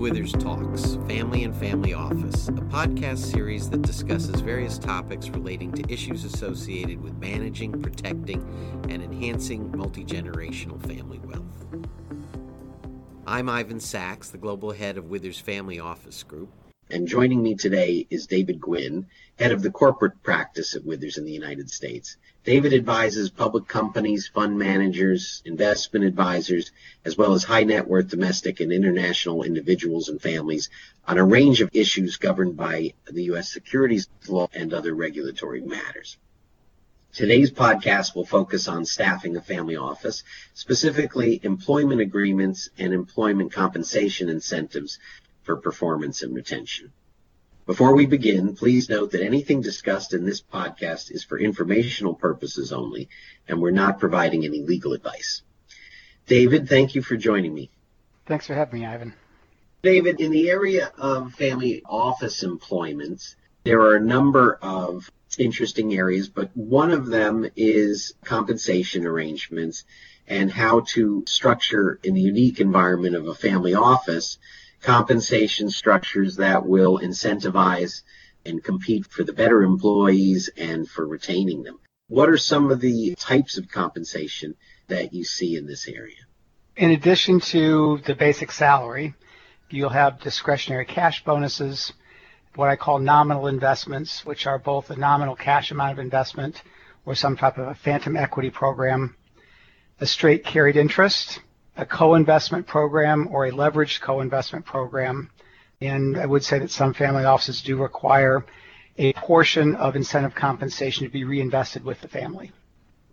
Withers Talks Family and Family Office, a podcast series that discusses various topics relating to issues associated with managing, protecting, and enhancing multi generational family wealth. I'm Ivan Sacks, the global head of Withers Family Office Group. And joining me today is David Gwynn, head of the corporate practice at Withers in the United States. David advises public companies, fund managers, investment advisors, as well as high net worth domestic and international individuals and families on a range of issues governed by the U.S. securities law and other regulatory matters. Today's podcast will focus on staffing a family office, specifically employment agreements and employment compensation incentives for performance and retention. Before we begin, please note that anything discussed in this podcast is for informational purposes only, and we're not providing any legal advice. David, thank you for joining me. Thanks for having me, Ivan. David, in the area of family office employments, there are a number of interesting areas, but one of them is compensation arrangements and how to structure in the unique environment of a family office compensation structures that will incentivize and compete for the better employees and for retaining them. What are some of the types of compensation that you see in this area? In addition to the basic salary, you'll have discretionary cash bonuses, what I call nominal investments, which are both a nominal cash amount of investment or some type of a phantom equity program, a straight carried interest, a co-investment program or a leveraged co-investment program. And I would say that some family offices do require a portion of incentive compensation to be reinvested with the family.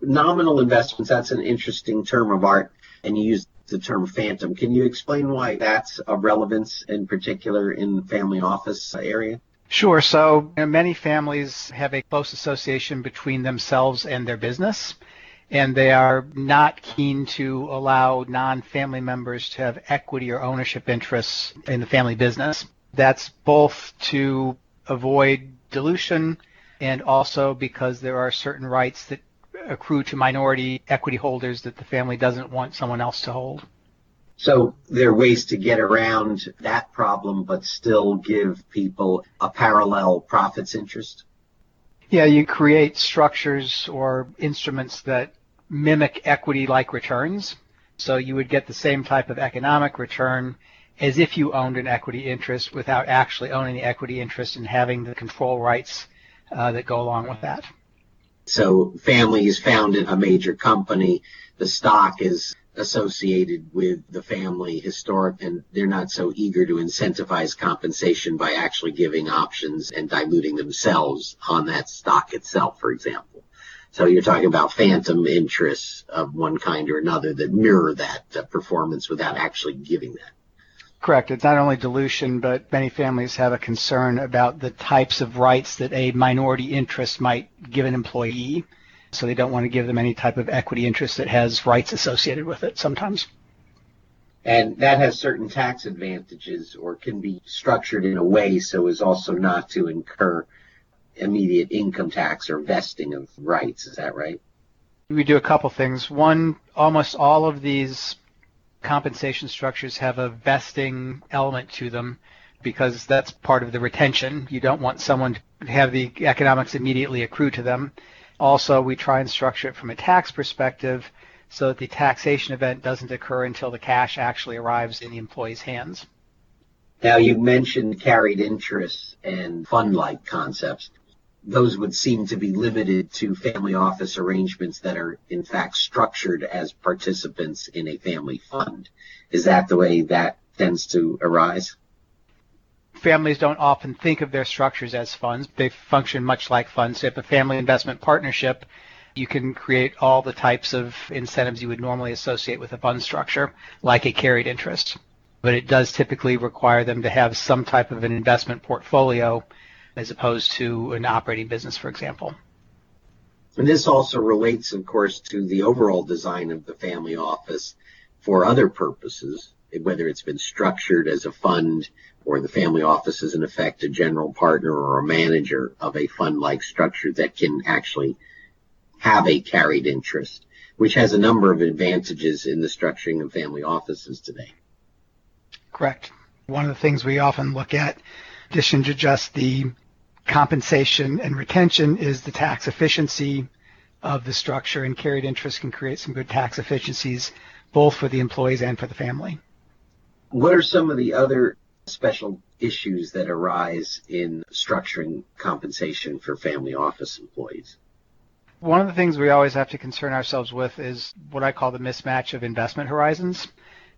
Nominal investments, that's an interesting term of art, and you use the term phantom. Can you explain why that's of relevance in particular in the family office area? Sure. So you know, many families have a close association between themselves and their business and they are not keen to allow non-family members to have equity or ownership interests in the family business. That's both to avoid dilution and also because there are certain rights that accrue to minority equity holders that the family doesn't want someone else to hold. So there are ways to get around that problem but still give people a parallel profits interest? Yeah, you create structures or instruments that mimic equity-like returns. So you would get the same type of economic return as if you owned an equity interest without actually owning the equity interest and having the control rights uh, that go along with that. So family is founded a major company. The stock is associated with the family historic and they're not so eager to incentivize compensation by actually giving options and diluting themselves on that stock itself, for example. So you're talking about phantom interests of one kind or another that mirror that uh, performance without actually giving that. Correct. It's not only dilution, but many families have a concern about the types of rights that a minority interest might give an employee. So they don't want to give them any type of equity interest that has rights associated with it sometimes. And that has certain tax advantages or can be structured in a way so as also not to incur immediate income tax or vesting of rights. Is that right? We do a couple things. One, almost all of these compensation structures have a vesting element to them because that's part of the retention. You don't want someone to have the economics immediately accrue to them. Also, we try and structure it from a tax perspective so that the taxation event doesn't occur until the cash actually arrives in the employee's hands. Now, you mentioned carried interest and fund like concepts those would seem to be limited to family office arrangements that are in fact structured as participants in a family fund. Is that the way that tends to arise? Families don't often think of their structures as funds. They function much like funds. If a family investment partnership, you can create all the types of incentives you would normally associate with a fund structure, like a carried interest. But it does typically require them to have some type of an investment portfolio as opposed to an operating business, for example. And this also relates, of course, to the overall design of the family office for other purposes, whether it's been structured as a fund or the family office is in effect a general partner or a manager of a fund-like structure that can actually have a carried interest, which has a number of advantages in the structuring of family offices today. Correct. One of the things we often look at, in addition to just the compensation and retention, is the tax efficiency of the structure, and carried interest can create some good tax efficiencies both for the employees and for the family. What are some of the other special issues that arise in structuring compensation for family office employees? One of the things we always have to concern ourselves with is what I call the mismatch of investment horizons.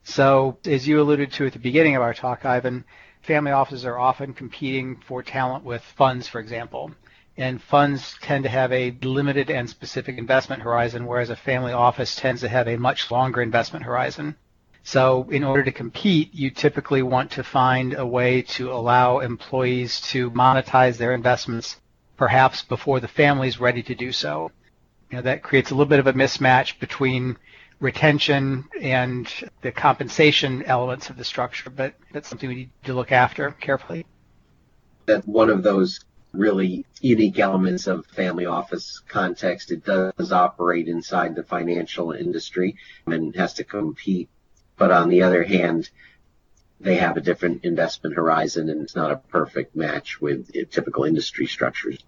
So, as you alluded to at the beginning of our talk, Ivan, family offices are often competing for talent with funds, for example. And funds tend to have a limited and specific investment horizon, whereas a family office tends to have a much longer investment horizon. So in order to compete, you typically want to find a way to allow employees to monetize their investments perhaps before the family is ready to do so. You know, that creates a little bit of a mismatch between retention and the compensation elements of the structure, but that's something we need to look after carefully. That one of those really unique elements of family office context. It does operate inside the financial industry and has to compete but on the other hand, they have a different investment horizon and it's not a perfect match with typical industry structures.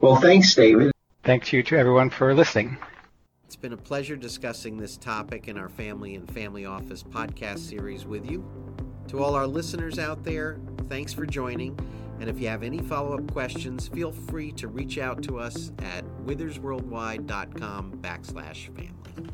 Well, thanks, David. Thanks you to everyone for listening. It's been a pleasure discussing this topic in our Family and Family Office podcast series with you. To all our listeners out there, thanks for joining. And if you have any follow up questions, feel free to reach out to us at withersworldwide.com backslash family.